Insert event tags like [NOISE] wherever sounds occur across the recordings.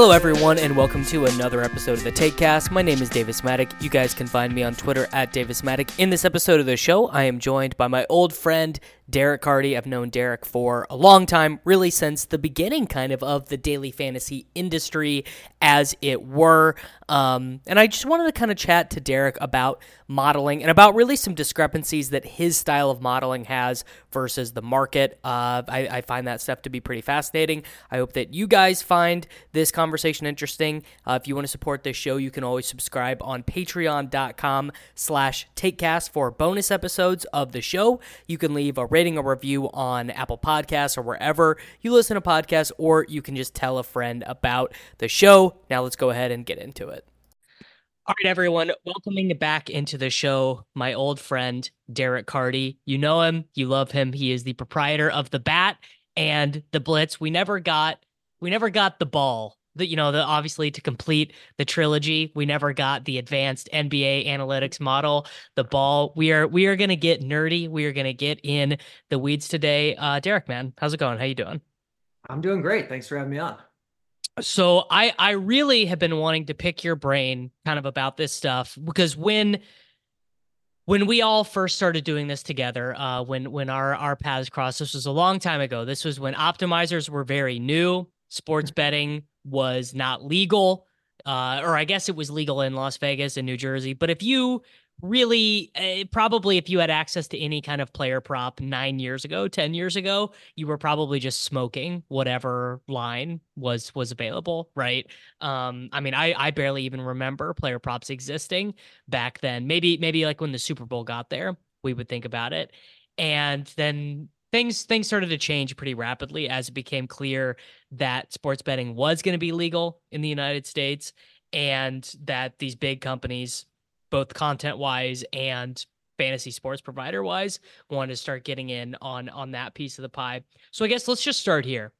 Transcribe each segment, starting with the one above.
Hello, everyone, and welcome to another episode of the Taekcast. My name is Davis Mattek. You guys can find me on Twitter at Davis Mattek. In this episode of the show, I am joined by my old friend Derek Carty. I've known Derek for a long time, really since the beginning, kind of, of the daily fantasy industry, as it were. Um, and I just wanted to kind of chat to Derek about modeling and about really some discrepancies that his style of modeling has versus the market. Uh, I, I, find that stuff to be pretty fascinating. I hope that you guys find this conversation interesting. Uh, if you want to support this show, you can always subscribe on patreon.com slash taekcast for bonus episodes of the show. You can leave a rating a review on Apple Podcasts or wherever you listen to podcasts, or you can just tell a friend about the show. Now let's go ahead and get into it. All right, everyone, welcoming back into the show, my old friend Derek Carty. You know him, you love him. He is the proprietor of the Bat and the Blitz. We never got, we never got the ball the you know the obviously to complete the trilogy we never got the advanced nba analytics model the ball. We are we are going to get nerdy. We are going to get in the weeds today. Uh derek man how's it going? How you doing? I'm doing great. Thanks for having me on. So i i really have been wanting to pick your brain kind of about this stuff because when when we all first started doing this together, uh, when when our our paths crossed, this was a long time ago. This was when optimizers were very new. Sports betting was not legal, uh, or I guess it was legal in Las Vegas and New Jersey. But if you really, uh, probably if you had access to any kind of player prop nine years ago, ten years ago, you were probably just smoking whatever line was was available, right? Um, I mean, I I barely even remember player props existing back then. Maybe maybe like when the Super Bowl got there, we would think about it. And then things things started to change pretty rapidly as it became clear that sports betting was going to be legal in the United States and that these big companies both content wise and fantasy sports provider wise wanted to start getting in on on that piece of the pie. So I guess let's just start here.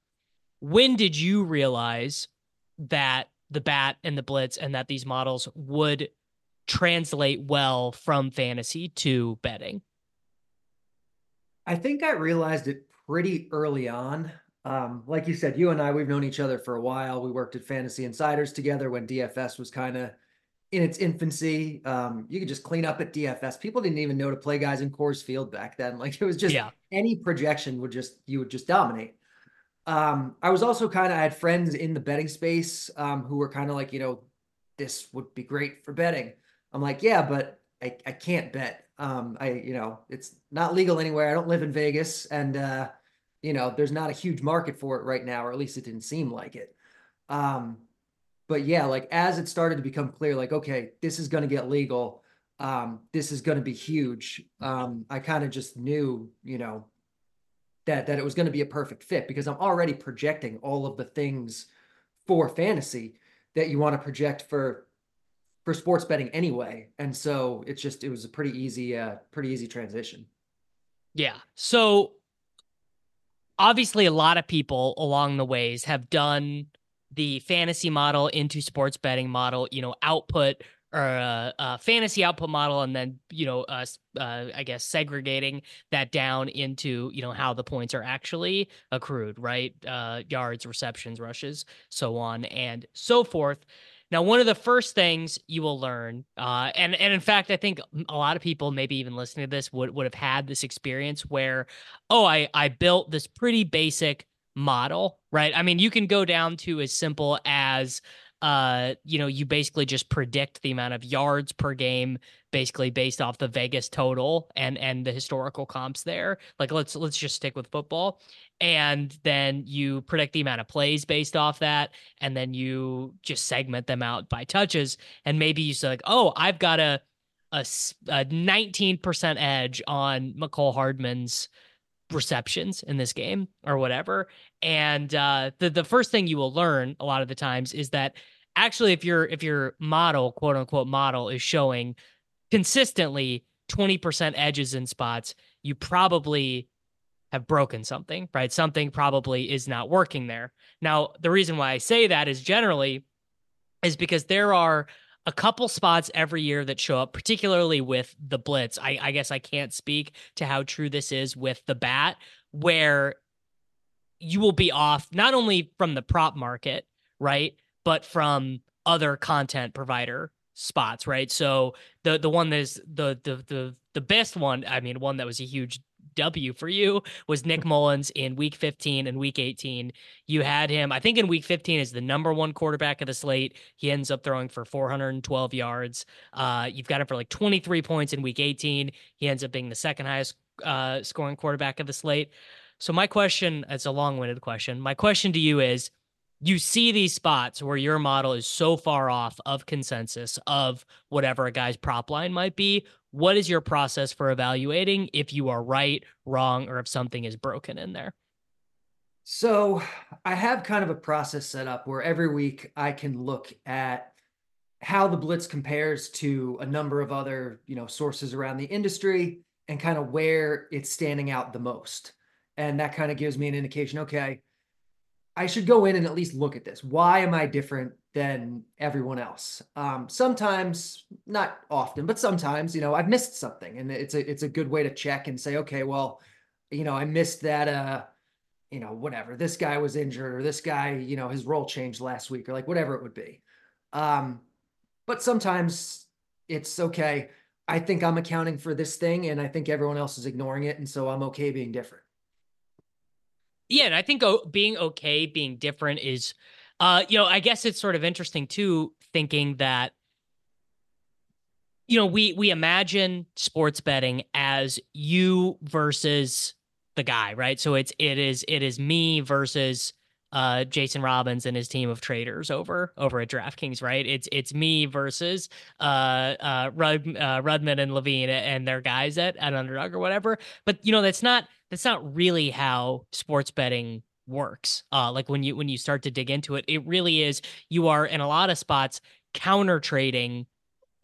When did you realize that the bat and the blitz and that these models would translate well from fantasy to betting? I think I realized it pretty early on. Um, like you said, you and I, we've known each other for a while. We worked at Fantasy Insiders together when DFS was kind of in its infancy. Um, you could just clean up at DFS. People didn't even know to play guys in Coors Field back then. [LAUGHS] Like it was just yeah. any projection would just you would just dominate. Um, I was also kind of I had friends in the betting space um, who were kind of like, you know, this would be great for betting. I'm like, yeah, but I, I can't bet. Um, I, you know, it's not legal anywhere. I don't live in Vegas and, uh, you know, there's not a huge market for it right now, or at least it didn't seem like it. Um, but yeah, like as it started to become clear, like, okay, this is going to get legal. Um, this is going to be huge. Um, I kind of just knew, you know, that, that it was going to be a perfect fit because I'm already projecting all of the things for fantasy that you want to project for for sports betting anyway. And so it's just it was a pretty easy uh pretty easy transition. Yeah. So obviously a lot of people along the ways have done the fantasy model into sports betting model, you know, output or a, uh, a fantasy output model and then you know uh, uh, i guess segregating that down into you know how the points are actually accrued right uh, yards receptions rushes so on and so forth now, one of the first things you will learn, uh, and and in fact, I think a lot of people, maybe even listening to this, would would have had this experience where, oh, I I built this pretty basic model, right? I mean, you can go down to as simple as uh, you know, you basically just predict the amount of yards per game basically based off the Vegas total and and the historical comps there. Like let's let's just stick with football. And then you predict the amount of plays based off that and then you just segment them out by touches and maybe you say like, "Oh, I've got a a, a 19% edge on Mecole Hardman's receptions in this game or whatever. And uh, the the first thing you will learn a lot of the times is that actually, if your if your model, quote unquote model, is showing consistently 20% edges in spots, you probably have broken something, right? Something probably is not working there. Now, the reason why I say that is generally is because there are a couple spots every year that show up, particularly with the blitz. I, I guess I can't speak to how true this is with the bat, where you will be off not only from the prop market, right, but from other content provider spots, right? So the the one that is the the the the best one, I mean, one that was a huge W for you was Nick [LAUGHS] Mullens in week 15 and week 18. You had him, I think, in week 15 as the number one quarterback of the slate. He ends up throwing for 412 yards. Uh, you've got him for like 23 points in week 18. He ends up being the second highest uh, scoring quarterback of the slate. So, my question, it's a long winded question. My question to you is you see these spots where your model is so far off of consensus of whatever a guy's prop line might be. What is your process for evaluating if you are right, wrong, or if something is broken in there? So I have kind of a process set up where every week I can look at how the blitz compares to a number of other, you know, sources around the industry and kind of where it's standing out the most. And that kind of gives me an indication, okay, I should go in and at least look at this. Why am I different than everyone else? Um, sometimes, not often, but sometimes, you know, I've missed something, and it's a it's a good way to check and say, okay, well, you know, I missed that. Uh, you know, whatever. This guy was injured, or this guy, you know, his role changed last week, or like whatever it would be. Um, but sometimes it's okay. I think I'm accounting for this thing, and I think everyone else is ignoring it, and so I'm okay being different. Yeah, and I think being okay, being different is, uh, you know, I guess it's sort of interesting too, thinking that, you know, we we imagine sports betting as you versus the guy, right? So it's it is it is me versus uh Jason Robbins and his team of traders over over at DraftKings, right? It's it's me versus uh uh, Rud, uh Rudman and Levine and their guys at, at underdog or whatever. But you know, that's not that's not really how sports betting works. Uh like when you when you start to dig into it, it really is you are in a lot of spots counter trading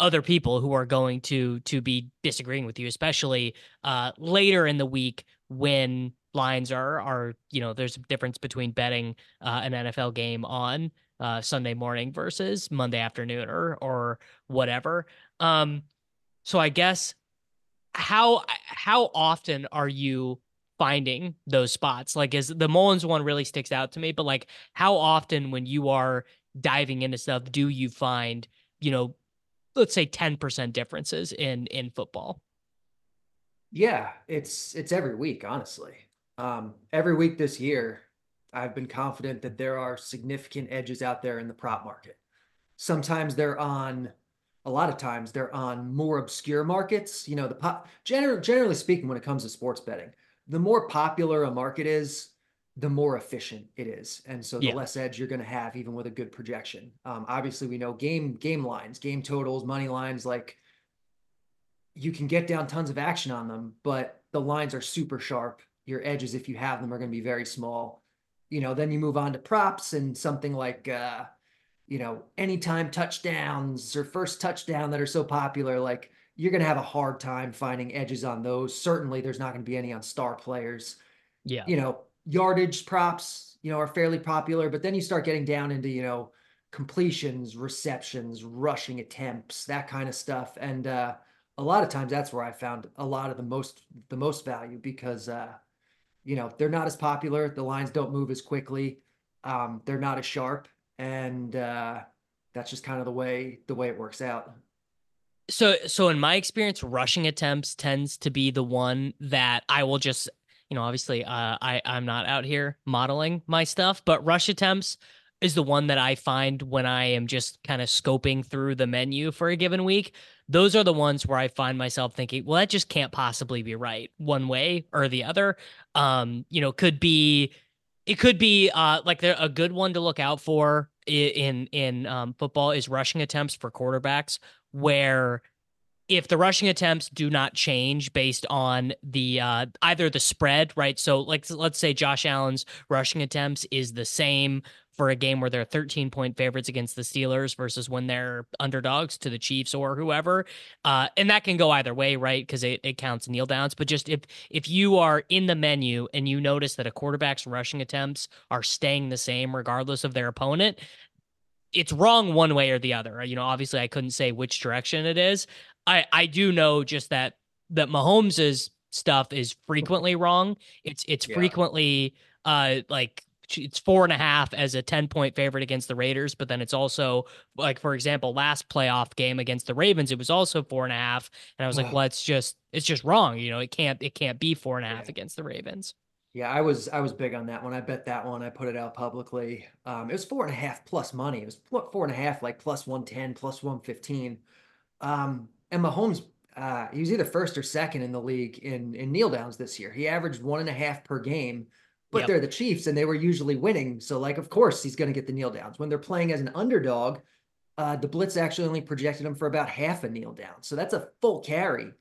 other people who are going to to be disagreeing with you especially uh later in the week when lines are are you know there's a difference between betting uh, an NFL game on uh, Sunday morning versus Monday afternoon or or whatever. Um, so I guess how how often are you finding those spots? Like, is the Mullens one really sticks out to me? But like, how often when you are diving into stuff do you find you know let's say 10% differences in in football yeah it's it's every week honestly um, every week this year, I've been confident that there are significant edges out there in the prop market. Sometimes they're on, a lot of times they're on more obscure markets. You know, the pop, gener- generally speaking, when it comes to sports betting, the more popular a market is, the more efficient it is, and so the yeah. less edge you're going to have, even with a good projection. Um, obviously, we know game game lines, game totals, money lines, like you can get down tons of action on them, but the lines are super sharp your edges, if you have them, are going to be very small. You know, then you move on to props and something like, uh, you know, anytime touchdowns or first touchdown that are so popular, like you're going to have a hard time finding edges on those. Certainly, there's not going to be any on star players. Yeah. You know, yardage props, you know, are fairly popular, but then you start getting down into, you know, completions, receptions, rushing attempts, that kind of stuff. And uh, a lot of times that's where I found a lot of the most the most value because uh, you know they're not as popular the lines don't move as quickly um, they're not as sharp and uh, that's just kind of the way the way it works out so so in my experience rushing attempts tends to be the one that i will just you know, obviously, uh, I I'm not out here modeling my stuff, but rush attempts is the one that I find when I am just kind of scoping through the menu for a given week. Those are the ones where I find myself thinking, well, that just can't possibly be right one way or the other. Um, you know, could be it could be uh like a good one to look out for in in um, football is rushing attempts for quarterbacks where if the rushing attempts do not change based on the uh, either the spread, right? So like let's say Josh Allen's rushing attempts is the same for a game where they're 13 point favorites against the Steelers versus when they're underdogs to the Chiefs or whoever. Uh, and that can go either way, right? Because it, it counts kneel downs. But just if if you are in the menu and you notice that a quarterback's rushing attempts are staying the same regardless of their opponent, it's wrong one way or the other. You know, obviously I couldn't say which direction it is. I I do know just that that Mahomes's stuff is frequently wrong. It's it's yeah. frequently uh like it's four and a half as a 10 point favorite against the Raiders, but then it's also like, for example, last playoff game against the Ravens, it was also four and a half. And I was wow. like, well, it's just, it's just wrong. You know, it can't, it can't be four and a half yeah. against the Ravens. Yeah, I was I was big on that one. I bet that one. I put it out publicly. Um, it was four and a half plus money. It was four and a half, like plus one ten, plus one fifteen. Um, and Mahomes, uh, he was either first or second in the league in in kneel downs this year. He averaged one and a half per game, but yep. they're the Chiefs and they were usually winning. So like, of course, he's going to get the kneel downs when they're playing as an underdog. Uh, the blitz actually only projected him for about half a kneel down. So that's a full carry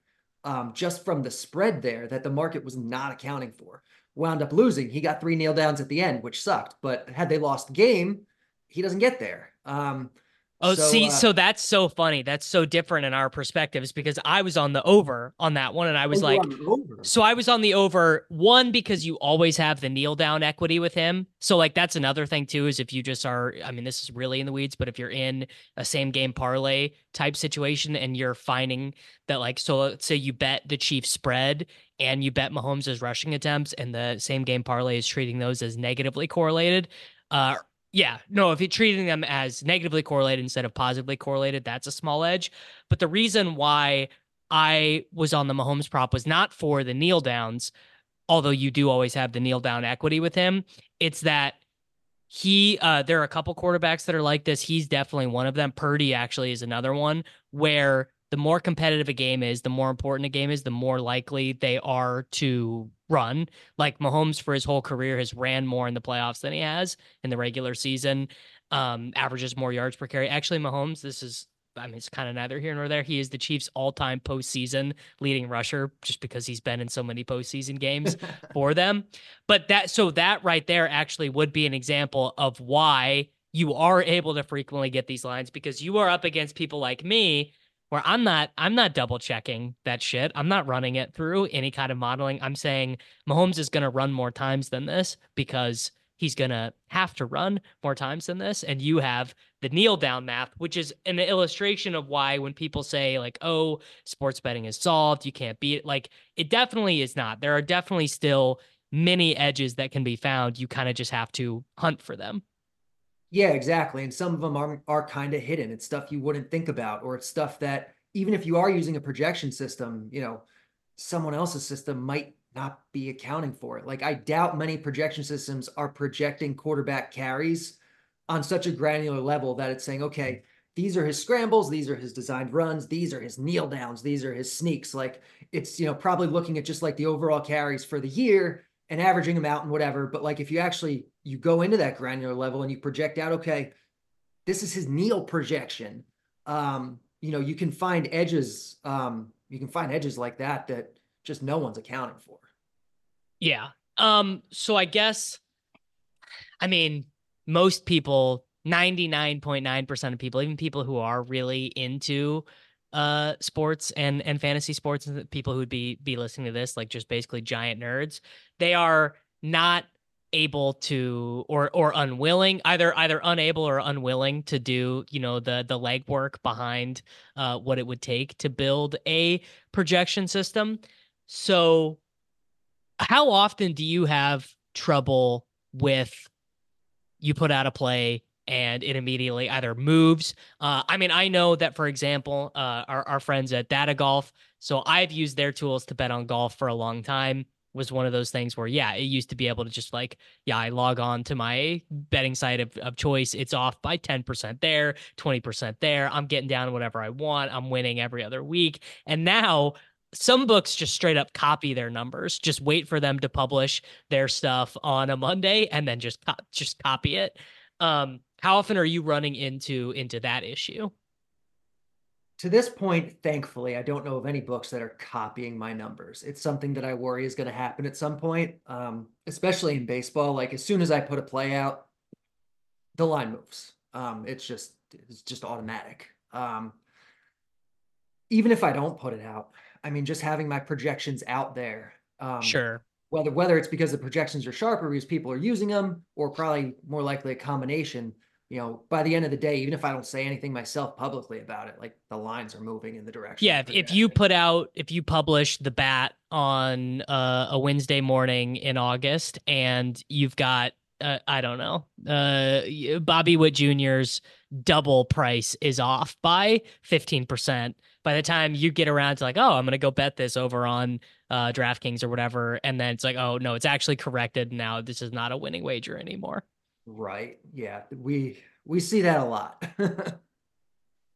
um, just from the spread there that the market was not accounting for wound up losing. He got three kneel downs at the end, which sucked. But had they lost the game, he doesn't get there. Um, Oh, so, see, uh, so that's so funny. That's so different in our perspectives because I was on the over on that one, and I was oh, like, so I was on the over one because you always have the kneel down equity with him. So like that's another thing too is if you just are, I mean, this is really in the weeds, but if you're in a same game parlay type situation and you're finding that like, so let's say you bet the Chiefs spread and you bet Mahomes' rushing attempts, and the same game parlay is treating those as negatively correlated. Uh, yeah, no, if you're treating them as negatively correlated instead of positively correlated, that's a small edge. But the reason why I was on the Mahomes prop was not for the kneel downs, although you do always have the kneel down equity with him. It's that he uh there are a couple quarterbacks that are like this. He's definitely one of them. Purdy actually is another one where the more competitive a game is, the more important a game is, the more likely they are to run. Like Mahomes for his whole career has ran more in the playoffs than he has in the regular season. Um, averages more yards per carry. Actually, Mahomes, this is I mean, it's kind of neither here nor there. He is the Chiefs' all-time postseason leading rusher, just because he's been in so many postseason games [LAUGHS] for them. But that, so that right there, actually would be an example of why you are able to frequently get these lines because you are up against people like me where I'm not I'm not double checking that shit. I'm not running it through any kind of modeling. I'm saying Mahomes is going to run more times than this because he's going to have to run more times than this. And you have the kneel down math which is an illustration of why when people say like oh sports betting is solved. You can't beat it. Like it definitely is not. There are definitely still many edges that can be found. You kind of just have to hunt for them yeah, exactly. And some of them are are kind of hidden. It's stuff you wouldn't think about, or it's stuff that even if you are using a projection system, you know, someone else's system might not be accounting for it. Like I doubt many projection systems are projecting quarterback carries on such a granular level that it's saying, okay, these are his scrambles, these are his designed runs, these are his kneel downs, these are his sneaks. Like it's, you know, probably looking at just like the overall carries for the year and averaging them out and whatever. But like if you actually you go into that granular level and you project out, okay, this is his kneel projection. Um, you know, you can find edges, um, you can find edges like that that just no one's accounting for. Yeah. Um, so I guess I mean, most people, 99.9% of people, even people who are really into uh sports and and fantasy sports and people who would be be listening to this like just basically giant nerds they are not able to or or unwilling either either unable or unwilling to do you know the the legwork behind uh what it would take to build a projection system. So how often do you have trouble with you put out a play and it immediately either moves. Uh, I mean, I know that, for example, uh, our, our friends at Data Golf, so I've used their tools to bet on golf for a long time. was one of those things where yeah, it used to be able to just like yeah, I log on to my betting site of, of choice, it's off by 10% there, 20% there. I'm getting down whatever I want. I'm winning every other week. And now some books just straight up copy their numbers. Just wait for them to publish their stuff on a Monday and then just co- just copy it. Um, how often are you running into into that issue? To this point, thankfully, I don't know of any books that are copying my numbers. It's something that I worry is going to happen at some point, um, especially in baseball. Like as soon as I put a play out, the line moves. Um, it's just it's just automatic. Um, even if I don't put it out, I mean, just having my projections out there. Um, sure. Whether whether it's because the projections are sharper because people are using them, or probably more likely a combination. You know, by the end of the day, even if I don't say anything myself publicly about it, like the lines are moving in the direction. Yeah, if, if you put out, if you publish the bat on uh, a Wednesday morning in August, and you've got uh, I don't know, uh, Bobby Witt Jr.'s double price is off by 15% by the time you get around to like, oh, I'm gonna go bet this over on uh, DraftKings or whatever, and then it's like, oh no, it's actually corrected now. This is not a winning wager anymore. Right. Yeah. We we see that a lot. [LAUGHS]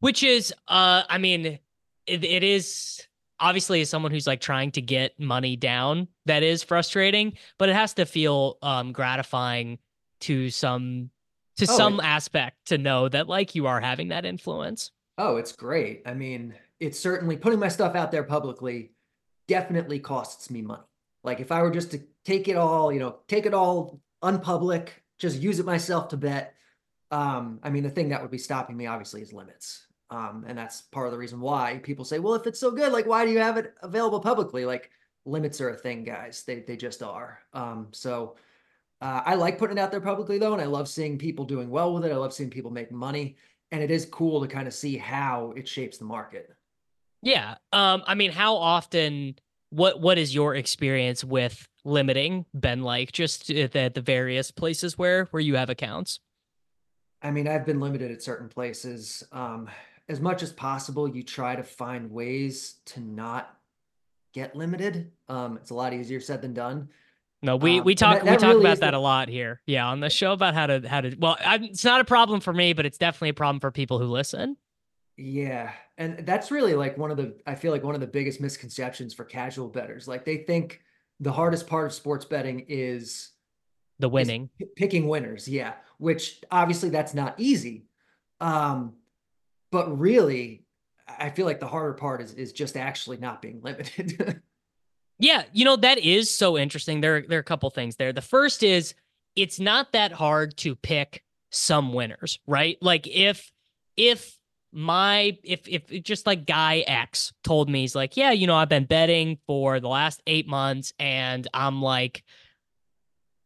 Which is, uh, I mean, it, it is obviously as someone who's like trying to get money down, that is frustrating, but it has to feel um gratifying to some to oh, some aspect to know that like you are having that influence. Oh, it's great. I mean, it's certainly putting my stuff out there publicly definitely costs me money. Like if I were just to take it all, you know, take it all unpublic, just use it myself to bet. Um, I mean, the thing that would be stopping me obviously is limits. Um, and that's part of the reason why people say, well, if it's so good, like why do you have it available publicly? Like limits are a thing, guys. They they just are. Um, so uh, I like putting it out there publicly though, and I love seeing people doing well with it. I love seeing people make money, and it is cool to kind of see how it shapes the market. Yeah. Um, I mean, how often what what is your experience with limiting been like just at the, the various places where where you have accounts? I mean, I've been limited at certain places. Um, as much as possible, you try to find ways to not get limited. Um, it's a lot easier said than done. No, we um, we talk that, that we talk really about that the... a lot here. Yeah, on the show about how to how to. Well, I, it's not a problem for me, but it's definitely a problem for people who listen. Yeah. And that's really like one of the, I feel like one of the biggest misconceptions for casual bettors. Like they think the hardest part of sports betting is the winning, is picking winners. Yeah. Which obviously that's not easy. Um, but really, I feel like the harder part is, is just actually not being limited. [LAUGHS] yeah. You know, that is so interesting. There, there are a couple things there. The first is it's not that hard to pick some winners, right? Like if, if, my if if just like guy X told me he's like, yeah, you know, I've been betting for the last eight months, and I'm like,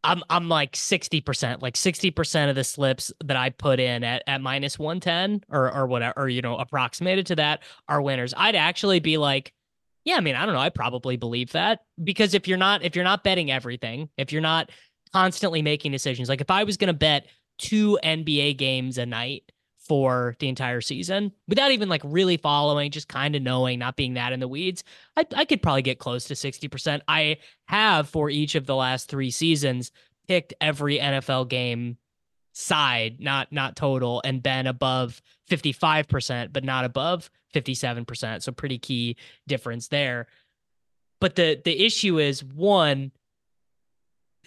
I'm I'm like sixty percent, like sixty percent of the slips that I put in at at minus one ten or or whatever, or you know, approximated to that are winners. I'd actually be like. Yeah, I mean, I don't know. I probably believe that because if you're not if you're not betting everything, if you're not constantly making decisions, like if I was to bet two NBA games a night, for the entire season without even like really following, just kind of knowing, not being that in the weeds. I, I could probably get close to 60%. I have for each of the last three seasons picked every NFL game side, not not total, and been above 55%, but not above 57%. So pretty key difference there. But the the issue is one,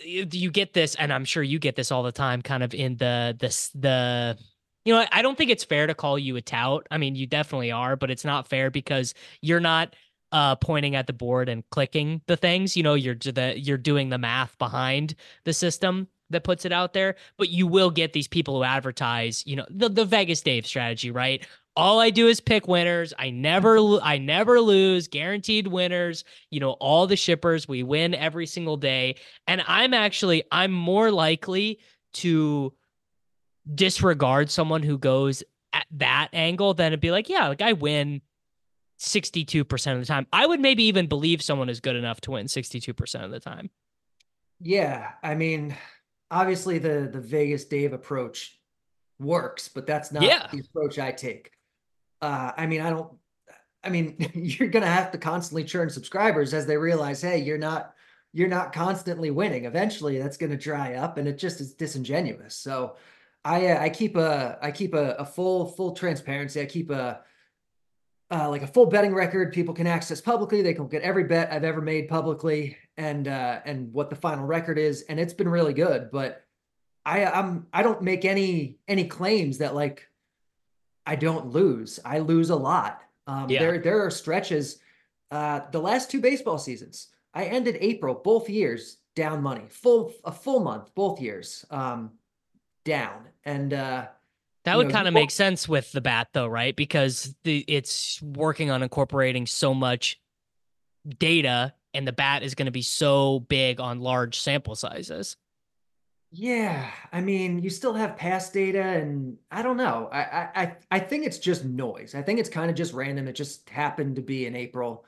you get this, and I'm sure you get this all the time, kind of in the the the you know, I don't think it's fair to call you a tout. I mean, you definitely are, but it's not fair because you're not uh, pointing at the board and clicking the things. You know, you're the you're doing the math behind the system that puts it out there. But you will get these people who advertise. You know, the the Vegas Dave strategy, right? All I do is pick winners. I never I never lose, guaranteed winners. You know, all the shippers, we win every single day. And I'm actually I'm more likely to disregard someone who goes at that angle then it'd be like, yeah, like I win 62% of the time. I would maybe even believe someone is good enough to win 62% of the time. Yeah, I mean, obviously the the Vegas Dave approach works, but that's not yeah. the approach I take. Uh, I mean, I don't. I mean, [LAUGHS] you're gonna have to constantly churn subscribers as they realize, hey, you're not you're not constantly winning. Eventually, that's to dry up, and it just is disingenuous. So, I uh, I keep a I keep a, a full full transparency. I keep a uh, like a full betting record people can access publicly. They can get every bet I've ever made publicly and uh, and what the final record is, and it's been really good. But I I'm I don't make any any claims that like I don't lose. I lose a lot. Um, yeah. There there are stretches. Uh, the last two baseball seasons, I ended April both years down money, full a full month both years um, down, and uh, that would kind of make sense with the bat, though, right? Because the it's working on incorporating so much data, and the bat is going to be so big on large sample sizes. Yeah, I mean, you still have past data, and I don't know. I I I think it's just noise. I think it's kind of just random. It just happened to be in April.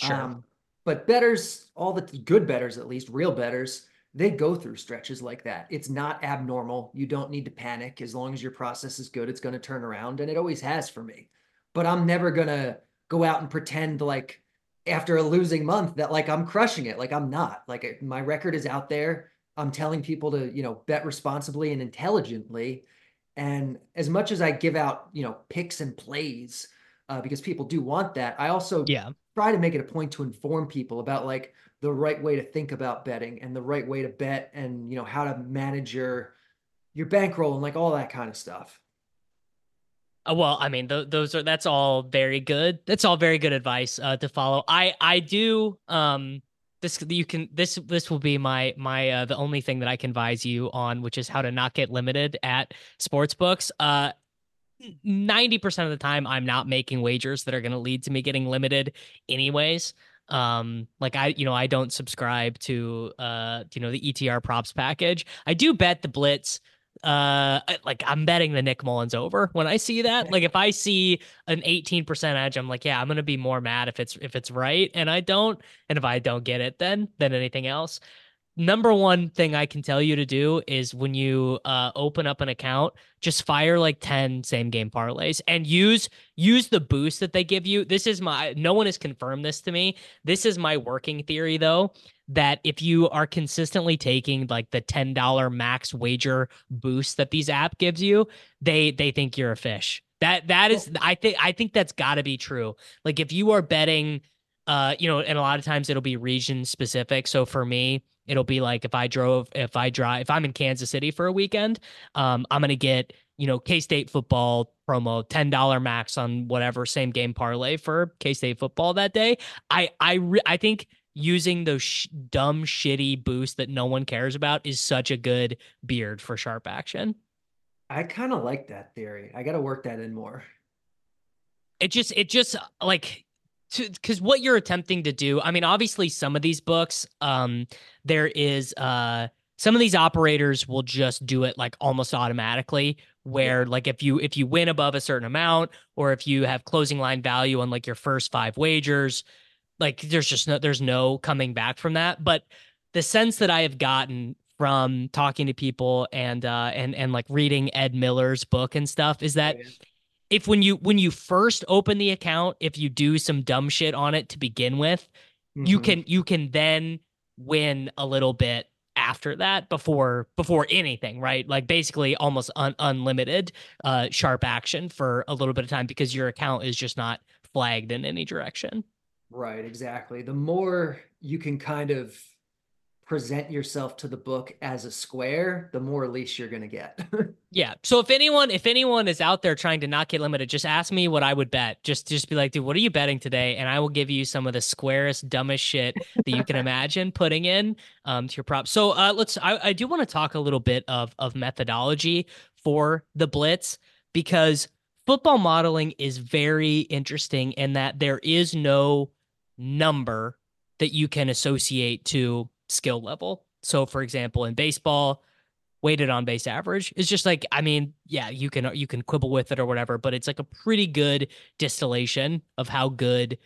Sure. Um, but betters, all the good betters, at least real betters, they go through stretches like that. It's not abnormal. You don't need to panic. As long as your process is good, it's going to turn around, and it always has for me. But I'm never gonna go out and pretend like after a losing month that like I'm crushing it. Like I'm not. Like my record is out there I'm telling people to, you know, bet responsibly and intelligently. And as much as I give out, you know, picks and plays, uh, because people do want that, I also yeah. try to make it a point to inform people about like the right way to think about betting and the right way to bet and you know how to manage your your bankroll and like all that kind of stuff. Uh, well, I mean, th- those are that's all very good. That's all very good advice uh, to follow. I I do um this you can this this will be my my uh, the only thing that I can advise you on, which is how to not get limited at sports books. Uh, 90% of the time I'm not making wagers that are going to lead to me getting limited anyways. Um, like I, you know, I don't subscribe to, uh, you know, the ETR props package. I do bet the blitz uh like I'm betting the Nick Mullens over when I see that. Like if I see an 18% edge, I'm like, yeah, I'm gonna be more mad if it's if it's right and I don't. And if I don't get it then than anything else. Number one thing I can tell you to do is when you uh, open up an account, just fire like 10 same game parlays and use use the boost that they give you. This is my no one has confirmed this to me. This is my working theory though that if you are consistently taking like the $10 max wager boost that these app gives you, they they think you're a fish. That that is I think I think that's got to be true. Like if you are betting uh you know, and a lot of times it'll be region specific. So for me, it'll be like if I drove if I drive if I'm in Kansas City for a weekend, um I'm going to get you know, K State football promo, ten dollar max on whatever same game parlay for K State football that day. I I re- I think using those sh- dumb, shitty boosts that no one cares about is such a good beard for sharp action. I kind of like that theory. I got to work that in more. It just, it just like, because what you're attempting to do, I mean, obviously, some of these books, um, there is, uh, some of these operators will just do it like almost automatically where yeah. like if you if you win above a certain amount or if you have closing line value on like your first five wagers like there's just no there's no coming back from that but the sense that i have gotten from talking to people and uh and and like reading ed miller's book and stuff is that if when you when you first open the account if you do some dumb shit on it to begin with mm-hmm. you can you can then win a little bit after that before before anything right like basically almost un- unlimited uh sharp action for a little bit of time because your account is just not flagged in any direction Right, exactly. The more you can kind of present yourself to the book as a square, the more leash you're going to get. [LAUGHS] yeah. So if anyone if anyone is out there trying to not get limited, just ask me what I would bet. Just just be like, dude, what are you betting today? And I will give you some of the squarest, dumbest shit that you can [LAUGHS] imagine putting in um, to your props. So uh, let's. I, I do want to talk a little bit of of methodology for the blitz because football modeling is very interesting in that there is no number that you can associate to skill level. So, for example, in baseball, weighted on base average is just like I mean, yeah, you can you can quibble with it or whatever, but it's like a pretty good distillation of how good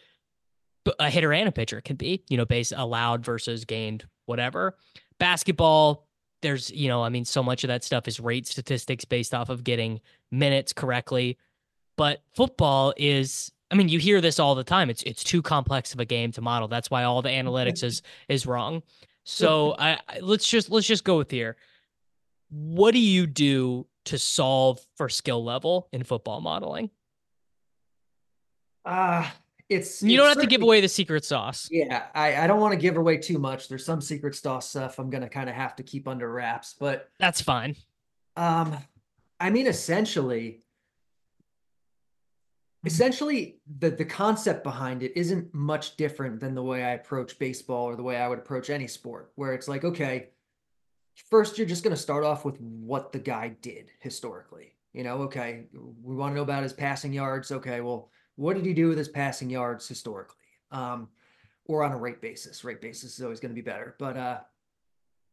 a hitter and a pitcher can be. You know, base allowed versus gained, whatever. Basketball, there's you know, I mean, so much of that stuff is rate statistics based off of getting minutes correctly, but football is I mean, you hear this all the time. It's it's too complex of a game to model. That's why all the [LAUGHS] analytics is is wrong. So [LAUGHS] I, I let's just let's just go with here. What do you do to solve for skill level in football modeling? Uh it's You don't have to give away the secret sauce. Yeah, I, I don't want to give away too much. There's some secret sauce stuff I'm gonna kind of have to keep under wraps, but That's fine. um, I mean, essentially, essentially the the concept behind it isn't much different than the way I approach baseball or the way I would approach any sport, where it's like, okay, first you're just gonna start off with what the guy did historically. You know, okay, we want to know about his passing yards. Okay, well, what did he do with his passing yards historically? Um, or on a rate basis. Rate basis is always going to be better. But uh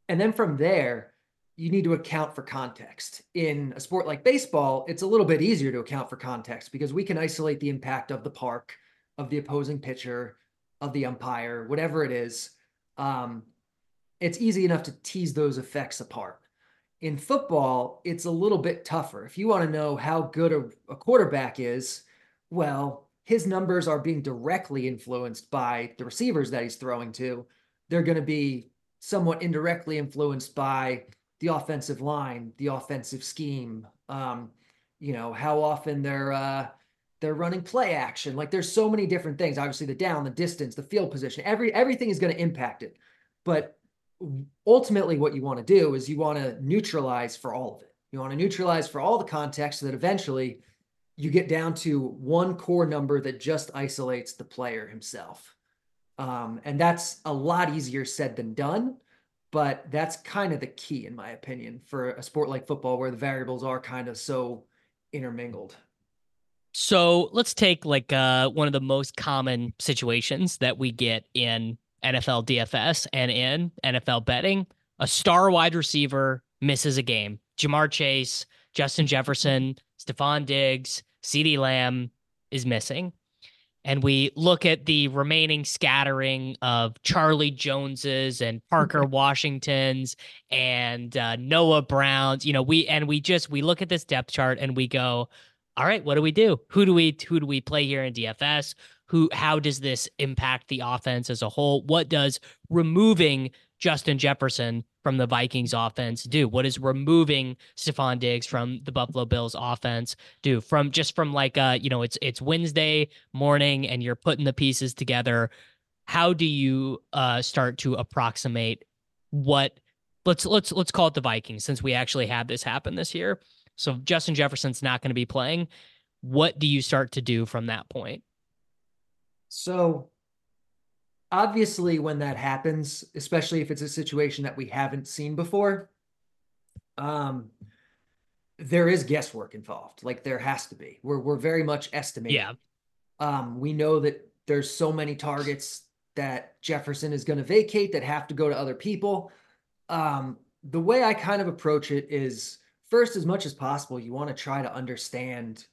and then from there, you need to account for context. In a sport like baseball, it's a little bit easier to account for context because we can isolate the impact of the park, of the opposing pitcher, of the umpire, whatever it is. Um, it's easy enough to tease those effects apart. In football, it's a little bit tougher. If you want to know how good a, a quarterback is, well, his numbers are being directly influenced by the receivers that he's throwing to. They're going to be somewhat indirectly influenced by the offensive line, the offensive scheme, um, you know, how often they're uh they're running play action. Like there's so many different things. Obviously, the down, the distance, the field position, every everything is going to impact it. But ultimately, what you want to do is you want to neutralize for all of it. You want to neutralize for all the context so that eventually you get down to one core number that just isolates the player himself. Um, and that's a lot easier said than done, but that's kind of the key, in my opinion, for a sport like football where the variables are kind of so intermingled. So let's take like uh, one of the most common situations that we get in NFL DFS and in NFL betting. A star wide receiver misses a game. Ja'Marr Chase, Justin Jefferson, Stefon Diggs, CeeDee Lamb is missing. And we look at the remaining scattering of Charlie Joneses and Parker Washingtons and uh, Noah Browns. You know, we and we just we look at this depth chart and we go, all right, what do we do? Who do we who do we play here in DFS? Who how does this impact the offense as a whole? What does removing Justin Jefferson from the Vikings offense do? What is removing Stefon Diggs from the Buffalo Bills offense do? From just from like uh, you know, it's it's Wednesday morning and you're putting the pieces together. How do you uh start to approximate what let's let's let's call it the Vikings since we actually had this happen this year. So Justin Jefferson's not going to be playing. What do you start to do from that point? So obviously when that happens, especially if it's a situation that we haven't seen before, um there is guesswork involved. Like there has to be. We're we're very much estimating. Yeah. Um we know that there's so many targets that Jefferson is going to vacate that have to go to other people. Um the way I kind of approach it is first as much as possible you want to try to understand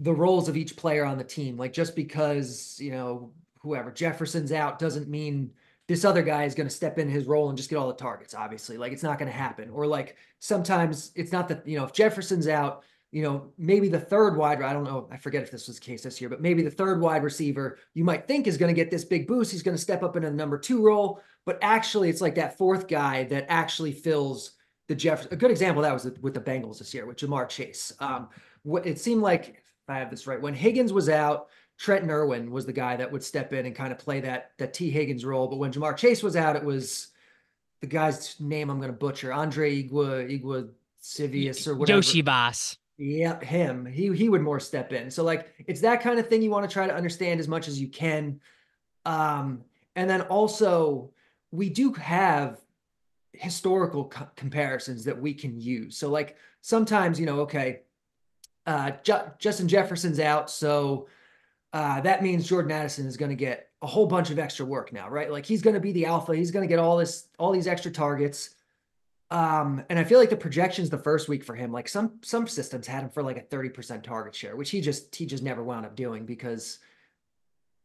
the roles of each player on the team. Like just because, you know, whoever Jefferson's out doesn't mean this other guy is going to step in his role and just get all the targets, obviously. Like it's not going to happen. Or like sometimes it's not that, you know, if Jefferson's out, you know, maybe the third wide, I don't know, I forget if this was the case this year, but maybe the third wide receiver you might think is going to get this big boost. He's going to step up into the number two role, but actually it's like that fourth guy that actually fills the Jeff. A good example that was with the Bengals this year with Ja'Marr Chase. Um, what it seemed like, if I have this right, when Higgins was out, Trenton Irwin was the guy that would step in and kind of play that that Tee Higgins role. But when Ja'Marr Chase was out, it was the guy's name I'm going to butcher, Andre Igua Igua Civius or whatever. Yoshi Boss. Yeah, him. He he would more step in. So like it's that kind of thing you want to try to understand as much as you can. Um, and then also we do have historical co- comparisons that we can use. So like sometimes, you know, okay, uh Ju- Justin Jefferson's out, so uh that means Jordan Addison is going to get a whole bunch of extra work now, right? Like he's going to be the alpha, he's going to get all this all these extra targets. Um, and I feel like the projections the first week for him, like some some systems had him for like a 30% target share, which he just he just never wound up doing because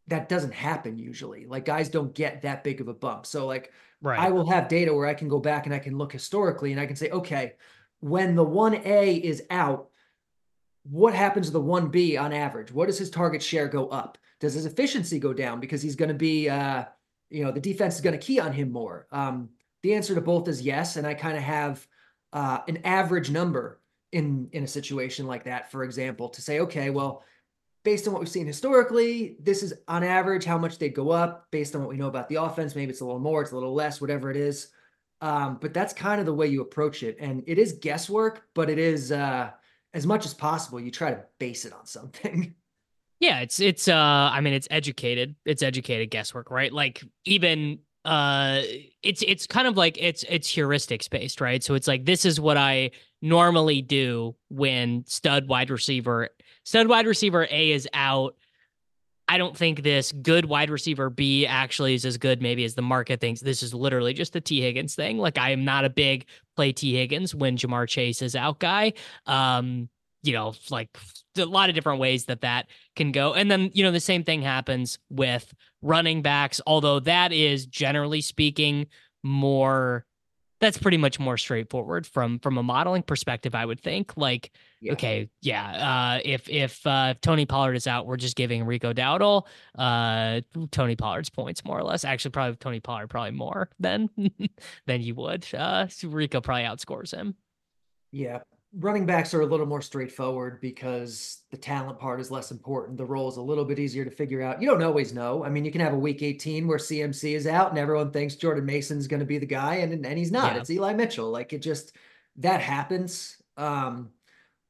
that doesn't happen usually. Like guys don't get that big of a bump. So like Right. I will have data where I can go back and I can look historically and I can say, okay, when the 1A is out, what happens to the 1B on average? What does his target share go up? Does his efficiency go down because he's going to be uh You know, the defense is going to key on him more. Um, the answer to both is yes, and I kind of have uh, an average number in in a situation like that. For example, to say, okay, well, based on what we've seen historically, this is on average how much they'd go up. Based on what we know about the offense, maybe it's a little more, it's a little less, whatever it is. Um, but that's kind of the way you approach it, and it is guesswork, but it is uh, as much as possible. You try to base it on something. [LAUGHS] Yeah, it's it's uh I mean it's educated. It's educated guesswork, right? Like even uh it's it's kind of like it's it's heuristics based, right? So it's like this is what I normally do when stud wide receiver stud wide receiver A is out. I don't think this good wide receiver B actually is as good maybe as the market thinks. This is literally just the Tee Higgins thing. Like I am not a big play Tee Higgins when Ja'Marr Chase is out guy. Um you know, like a lot of different ways that that can go. And then, you know, the same thing happens with running backs, although that is generally speaking more that's pretty much more straightforward from from a modeling perspective i would think like yeah. okay yeah uh if if uh tony pollard is out we're just giving rico dowdle uh tony pollard's points more or less. Actually probably tony pollard probably more than [LAUGHS] than you would uh rico probably outscores him. Yeah running backs are a little more straightforward because the talent part is less important. The role is a little bit easier to figure out. You don't always know. I mean, you can have a week 18 where CMC is out and everyone thinks Jordan Mason's going to be the guy and, and he's not. Yeah. It's Eli Mitchell. Like it just, that happens. Um,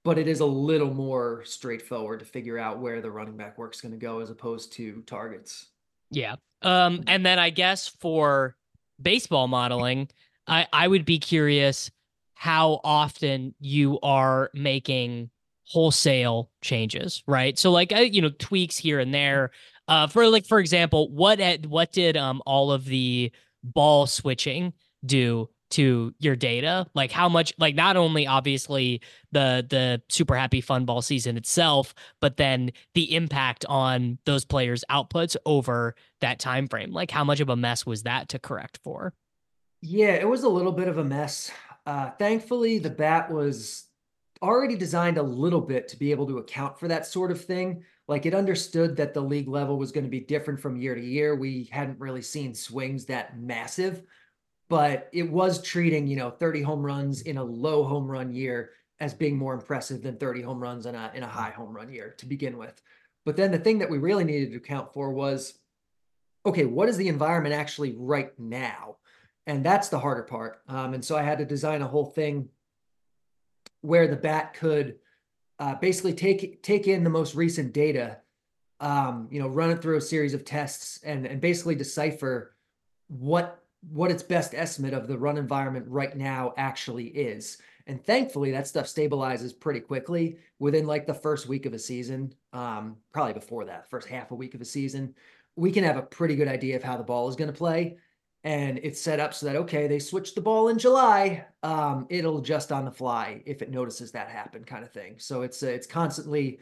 but it is a little more straightforward to figure out where the running back work's going to go as opposed to targets. Yeah. Um, and then I guess for baseball modeling, I, I would be curious – how often you are making wholesale changes, right? So like you know tweaks here and there. Uh, for like for example, what at, what did um all of the ball switching do to your data? Like how much? Like not only obviously the the super happy fun ball season itself, but then the impact on those players' outputs over that time frame. Like how much of a mess was that to correct for? Yeah, it was a little bit of a mess. Uh, thankfully, the bat was already designed a little bit to be able to account for that sort of thing. Like it understood that the league level was going to be different from year to year. We hadn't really seen swings that massive, but it was treating, you know, 30 home runs in a low home run year as being more impressive than 30 home runs in a in a high home run year to begin with. But then the thing that we really needed to account for was okay, what is the environment actually right now? And that's the harder part. Um, and so I had to design a whole thing where the bat could uh, basically take take in the most recent data, um, you know, run it through a series of tests, and and basically decipher what what its best estimate of the run environment right now actually is. And thankfully, that stuff stabilizes pretty quickly within like the first week of a season, um, probably before that, first half a week of a season. We can have a pretty good idea of how the ball is going to play and it's set up so that okay they switch the ball in july um, it'll adjust on the fly if it notices that happen kind of thing. So it's uh, it's constantly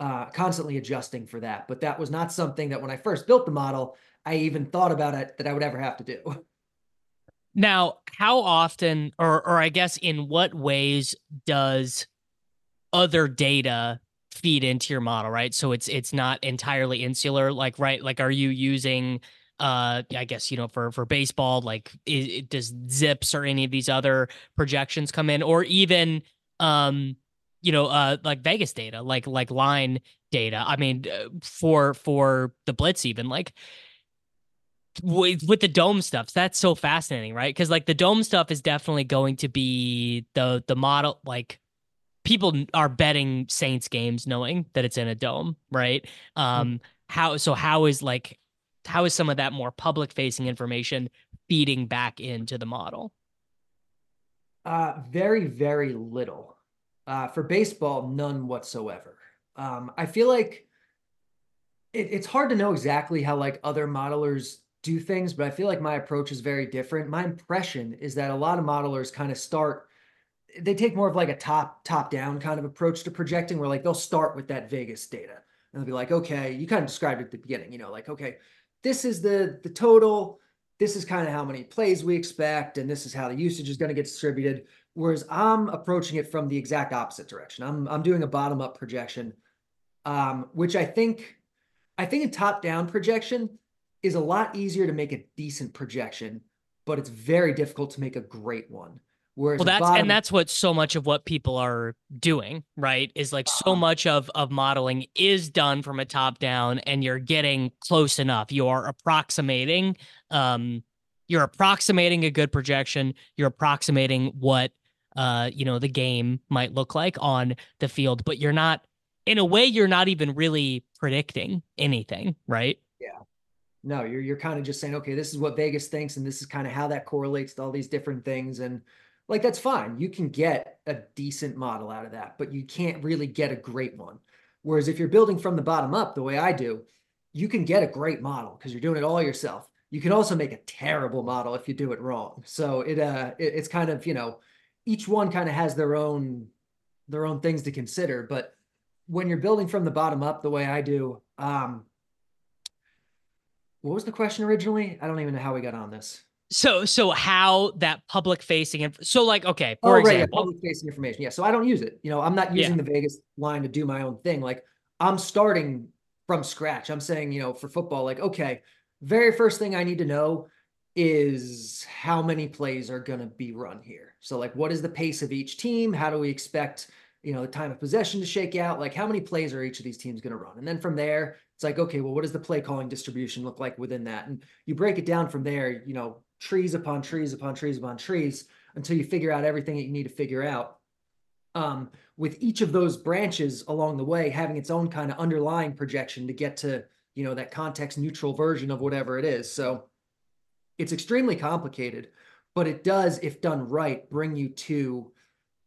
uh, constantly adjusting for that. But that was not something that when i first built the model i even thought about it that i would ever have to do. Now how often or or i guess in what ways does other data feed into your model right? So it's it's not entirely insular like right? Like are you using uh i guess you know for for baseball like it, does ZiPS or any of these other projections come in or even um you know uh like vegas data like like line data i mean uh, for for the blitz even like with, with the dome stuff that's so fascinating right because like the dome stuff is definitely going to be the the model like people are betting saints games knowing that it's in a dome right hmm. um mm-hmm. how so how is like how is some of that more public facing information feeding back into the model? Uh, very, very little. Uh, for baseball, none whatsoever. Um, I feel like it, it's hard to know exactly how like other modelers do things, but I feel like my approach is very different. My impression is that a lot of modelers kind of start they take more of like a top top down kind of approach to projecting where like they'll start with that Vegas data and they'll be like, okay, you kind of described it at the beginning, you know, like, okay, this is the the total. This is kind of how many plays we expect and this is how the usage is going to get distributed. Whereas i'm approaching it from the exact opposite direction. I'm i'm doing a bottom up projection um, which i think i think a top down projection is a lot easier to make a decent projection, but it's very difficult to make a great one. Whereas well, that's bottom, and that's what so much of what people are doing, right? Is like so Uh-huh. much of of modeling is done from a top down, and you're getting close enough. You're approximating, um, you're approximating a good projection. You're approximating what uh you know the game might look like on the field, but you're not. In a way, you're not even really predicting anything, right? Yeah. No, you're you're kind of just saying, okay, this is what Vegas thinks, and this is kind of how that correlates to all these different things. And like that's fine. You can get a decent model out of that, but you can't really get a great one. Whereas if you're building from the bottom up, the way I do, you can get a great model because you're doing it all yourself. You can also make a terrible model if you do it wrong. So it uh it, it's kind of, you know, each one kind of has their own their own things to consider. But when you're building from the bottom up, the way I do, um, what was the question originally? I don't even know how we got on this. So so how that public facing and so like okay, Oh, for right, yeah, example, public facing information. Yeah, so I don't use it. You know, I'm not Yeah. using the Vegas line to do my own thing. Like I'm starting from scratch. I'm saying, you know, for football, like, okay, very first thing I need to know is how many plays are going to be run here. So, like, what is the pace of each team? How do we expect, you know, the time of possession to shake out? Like, how many plays are each of these teams going to run? And then from there, it's like, okay, well, what does the play calling distribution look like within that? And you break it down from there, you know, trees upon trees upon trees upon trees until you figure out everything that you need to figure out. Um, with each of those branches along the way having its own kind of underlying projection to get to, you know, that context neutral version of whatever it is. So it's extremely complicated, but it does, if done right, bring you to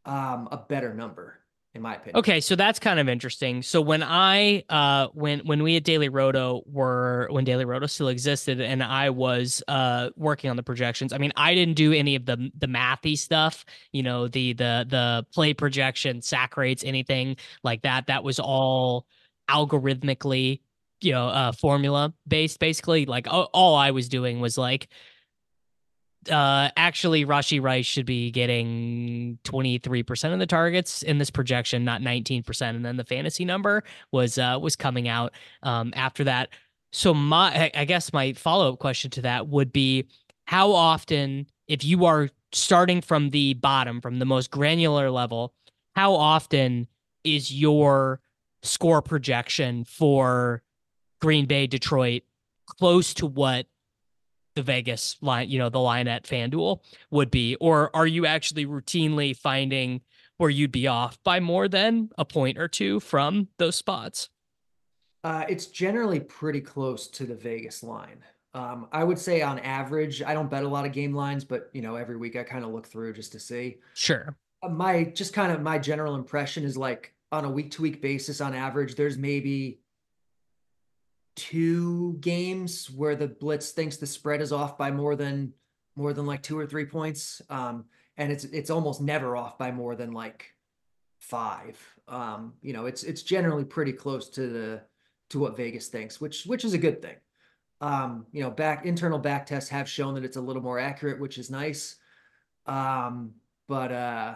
um, a better number, in my opinion. Okay, so that's kind of interesting. So when I uh when when we at Daily Roto were when Daily Roto still existed and I was uh working on the projections, I mean I didn't do any of the the mathy stuff, you know, the the the play projection, sack rates, anything like that. That was all algorithmically, you know, uh formula based basically. Like all, all I was doing was like uh actually Rashee Rice should be getting 23% of the targets in this projection, not 19%. And then the fantasy number was uh was coming out um after that. So my I- guess my follow-up question to that would be how often if you are starting from the bottom, from the most granular level, how often is your score projection for Green Bay, Detroit close to what the Vegas line, you know, the line at FanDuel would be? Or are you actually routinely finding where you'd be off by more than a point or two from those spots? Uh, it's generally pretty close to the Vegas line. Um, I would say on average, I don't bet a lot of game lines, but you know, every week I kind of look through just to see. Sure. Uh, My just kind of my general impression is like on a week to week basis, on average, there's maybe two games where the blitz thinks the spread is off by more than more than like two or three points. Um, and it's it's almost never off by more than like five. Um, you know, it's it's generally pretty close to the to what Vegas thinks, which which is a good thing. Um, you know, back internal back tests have shown that it's a little more accurate, which is nice. Um, but uh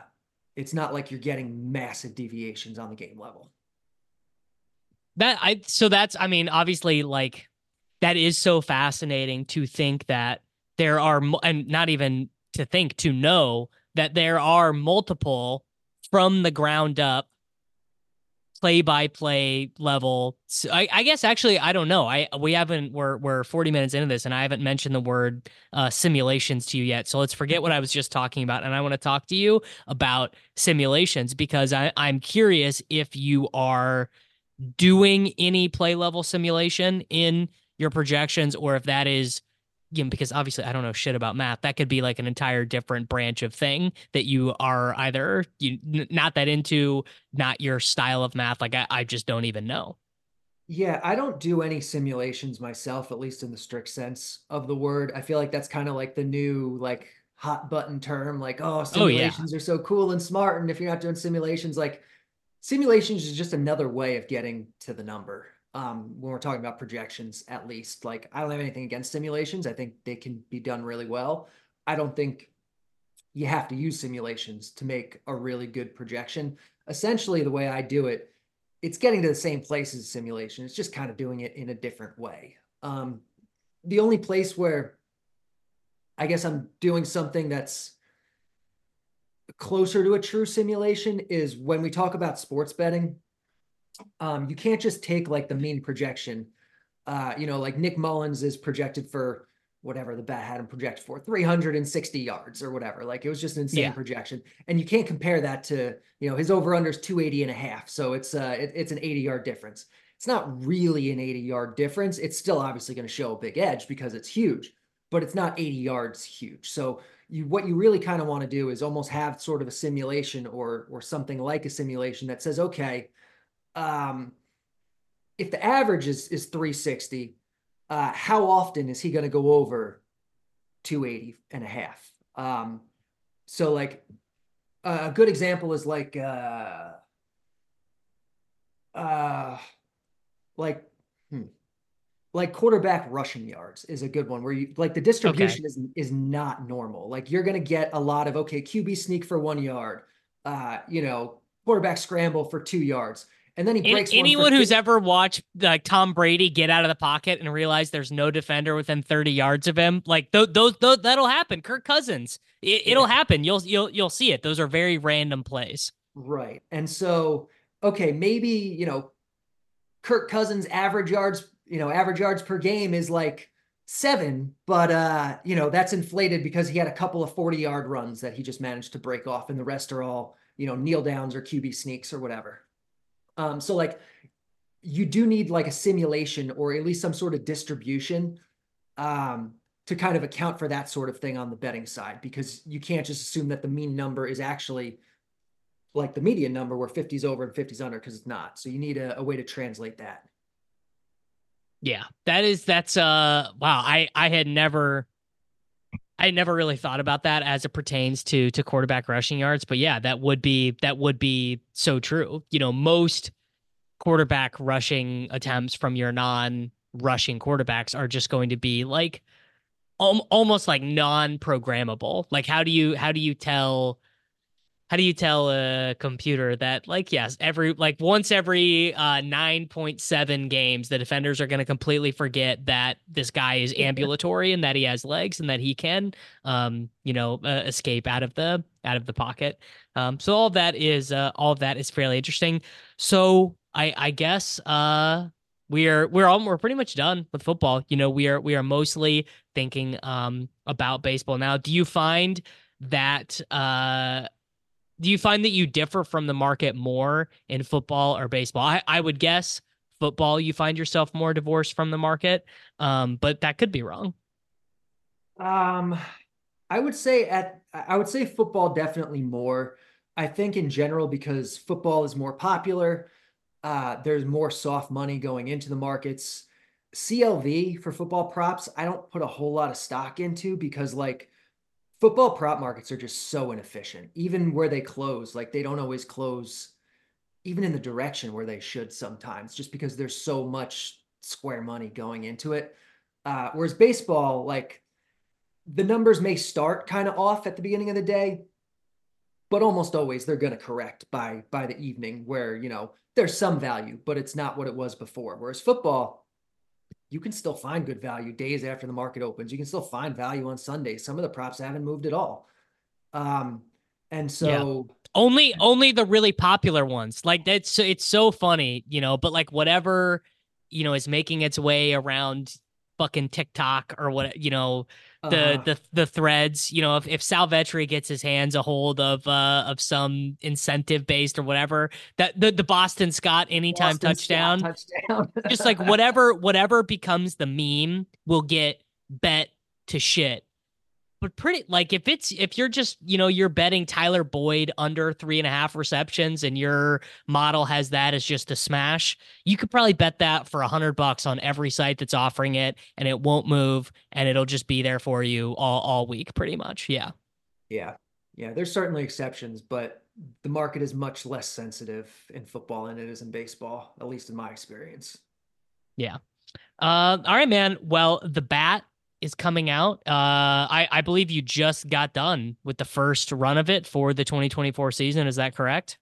it's not like you're getting massive deviations on the game level. That I so that's I mean obviously like that is so fascinating to think that there are and not even to think to know that there are multiple from the ground up play by play level. So I, I guess actually I don't know. I we haven't we're we're 40 minutes into this and I haven't mentioned the word uh, simulations to you yet. So let's forget what I was just talking about and I want to talk to you about simulations because I, I'm curious if you are doing any play level simulation in your projections or if that is you know, because obviously I don't know shit about math. That could be like an entire different branch of thing that you are either you not that into, not your style of math. Like I, I just don't even know. Yeah, I don't do any simulations myself, at least in the strict sense of the word. I feel like that's kind of like the new like hot button term, like, oh, Oh, yeah. simulations are so cool and smart. And if you're not doing simulations, like simulations is just another way of getting to the number. Um, when we're talking about projections, at least, like I don't have anything against simulations. I think they can be done really well. I don't think you have to use simulations to make a really good projection. Essentially, the way I do it, it's getting to the same place as simulation. It's just kind of doing it in a different way. Um, the only place where I guess I'm doing something that's closer to a true simulation is when we talk about sports betting. Um, you can't just take like the mean projection. Uh, you know, like Nick Mullens is projected for whatever the bat had him projected for 360 yards or whatever. Like it was just an insane yeah. projection. And you can't compare that to, you know, his over under is 280 and a half. So it's uh it, it's an 80 yard difference. It's not really an 80 yard difference. It's still obviously going to show a big edge because it's huge, but it's not 80 yards huge. So you what you really kind of want to do is almost have sort of a simulation or or something like a simulation that says, okay, um, if the average is is 360, uh, how often is he going to go over 280 and a half? Um, so like a good example is like uh, uh, like like quarterback rushing yards is a good one where you like the distribution okay. is is not normal. Like you're gonna get a lot of okay, QB sneak for one yard, uh, you know, quarterback scramble for two yards. And then he breaks. anyone who's ever watched like Tom Brady get out of the pocket and realize there's no defender within 30 yards of him, like those, those, those that'll happen. Kirk Cousins, it, will happen. You'll you'll you'll see it. Those are very random plays. Right. And so, okay, maybe you know, Kirk Cousins' average yards, you know, average yards per game is like seven, but uh, you know, that's inflated because he had a couple of 40 yard runs that he just managed to break off, and the rest are all you know kneel downs or QB sneaks or whatever. Um, so like you do need like a simulation or at least some sort of distribution um, to kind of account for that sort of thing on the betting side because you can't just assume that the mean number is actually like the median number where 50's over and 50's under because it's not. So you need a, a way to translate that. Yeah, that is that's uh wow. I I had never I never really thought about that as it pertains to to quarterback rushing yards, but yeah, that would be that would be so true. You know, most quarterback rushing attempts from your non rushing quarterbacks are just going to be like um, almost like non programmable. Like how do you how do you tell how do you tell a computer that like yes every like once every uh 9.7 games the defenders are going to completely forget that this guy is [LAUGHS] ambulatory and that he has legs and that he can um you know uh, escape out of the out of the pocket. Um so all of that is uh all of that is fairly interesting. So i i guess uh we're we're all we're pretty much done with football. You know we are we are mostly thinking um about baseball now. Do you find that uh do you find that you differ from the market more in football or baseball? I, I would guess football you find yourself more divorced from the market, um, but that could be wrong. Um, I would say at I would say football definitely more. I think in general because football is more popular. Uh, there's more soft money going into the markets. CLV for football props, I don't put a whole lot of stock into because like football prop markets are just so inefficient. Even where they close, like they don't always close even in the direction where they should sometimes, just because there's so much square money going into it. Uh, whereas baseball, like the numbers may start kind of off at the beginning of the day, but almost always they're going to correct by by the evening where you know there's some value, but it's not what it was before. Whereas football, you can still find good value days after the market opens. You can still find value on Sundays. Some of the props haven't moved at all. Um, and so yeah. only only the really popular ones. Like that's it's so funny, you know, but like whatever, you know, is making its way around fucking TikTok or what, you know, the uh, the the threads. You know, if if Sal Vetri gets his hands a hold of uh of some incentive based or whatever, that the the Boston Scott anytime Boston touchdown, Scott touchdown. just like whatever whatever becomes the meme will get bet to shit but pretty like if it's if you're just you know you're betting Tyler Boyd under three and a half receptions and your model has that as just a smash, you could probably bet that for a hundred bucks on every site that's offering it, and it won't move, and it'll just be there for you all all week, pretty much. Yeah. Yeah, yeah. There's certainly exceptions, but the market is much less sensitive in football than it is in baseball, at least in my experience. Yeah. Uh, all right, man. Well, the bat is coming out. Uh, I, I believe you just got done with the first run of it for the 2024 season. Is that correct?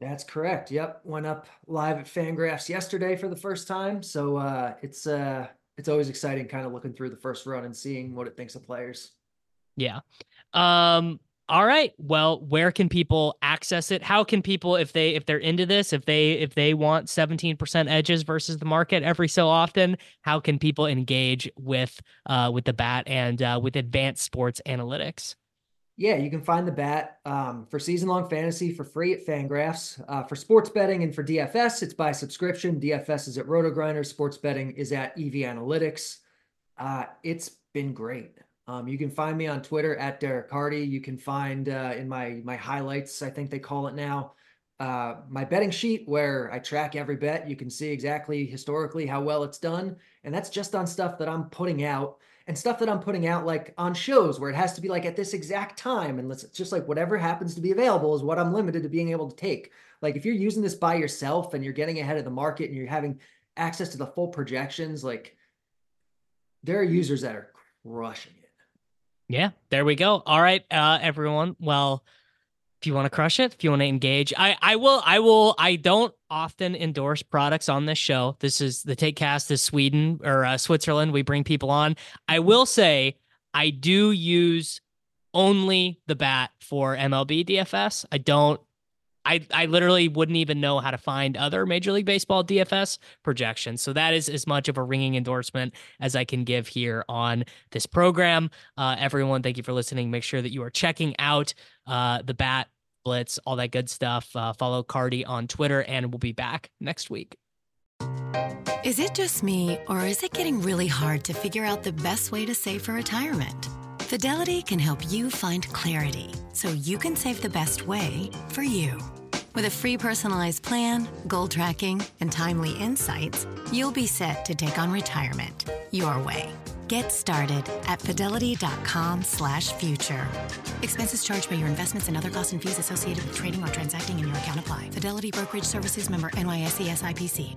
That's correct. Yep. Went up live at Fangraphs yesterday for the first time. So uh, it's uh, it's always exciting kind of looking through the first run and seeing what it thinks of players. Yeah. Um, all right. Well, where can people access it? How can people if they if they're into this, if they if they want 17% edges versus the market every so often, how can people engage with uh with the bat and uh with advanced sports analytics? Yeah, you can find the bat um, for season long fantasy for free at Fangraphs. Uh, for sports betting and for DFS, it's by subscription. DFS is at RotoGrinder. Sports betting is at EV Analytics. Uh, it's been great. Um, you can find me on Twitter at Derek Carty. You can find uh, in my my highlights, I think they call it now, uh, my betting sheet where I track every bet. You can see exactly historically how well it's done, and that's just on stuff that I'm putting out and stuff that I'm putting out like on shows where it has to be like at this exact time, and let's just like whatever happens to be available is what I'm limited to being able to take. Like if you're using this by yourself and you're getting ahead of the market and you're having access to the full projections, like there are users that are crushing it. Yeah, there we go. All right, uh, everyone. Well, if you want to crush it, if you want to engage, I I will I will I don't often endorse products on this show. This is the Taekcast is Sweden or uh, Switzerland. We bring people on. I will say I do use only the bat for MLB DFS. I don't I, I literally wouldn't even know how to find other Major League Baseball DFS projections. So that is as much of a ringing endorsement as I can give here on this program. Uh, everyone, thank you for listening. Make sure that you are checking out uh, the Bat Blitz, all that good stuff. Uh, follow Carty on Twitter, and we'll be back next week. Is it just me, or is it getting really hard to figure out the best way to save for retirement? Fidelity can help you find clarity so you can save the best way for you. With a free personalized plan, goal tracking, and timely insights, you'll be set to take on retirement your way. Get started at fidelity.com slash future. Expenses charged by your investments and other costs and fees associated with trading or transacting in your account apply. Fidelity Brokerage Services member NYSE SIPC.